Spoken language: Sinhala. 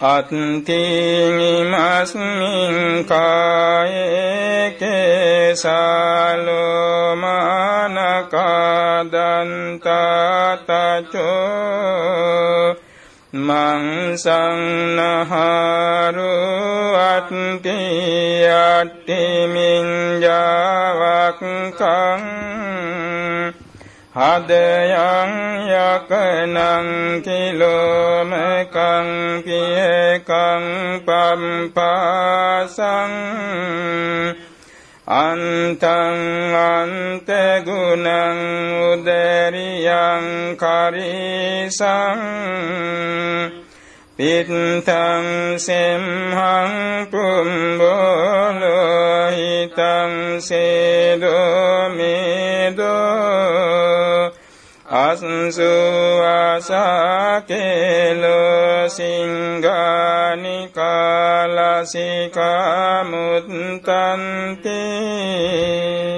අත්තිනිමස්මින් කායකේසාලෝමානකාදන්තතචෝ මංසංනහරු අත්ති අට්ටිමින් ජාවක්කං හදයං යකනං කිලෝමකං පියකං පම්පාසං අන්තං අන්තගුණං උදරියං කරිසං පිත්තං සෙම්හං පුම්බෝලෝහිතං සේදෝ මේදෝ අසුවාසාකෙලෝ සිංගානිකාලසිකාමුත්තන්තේ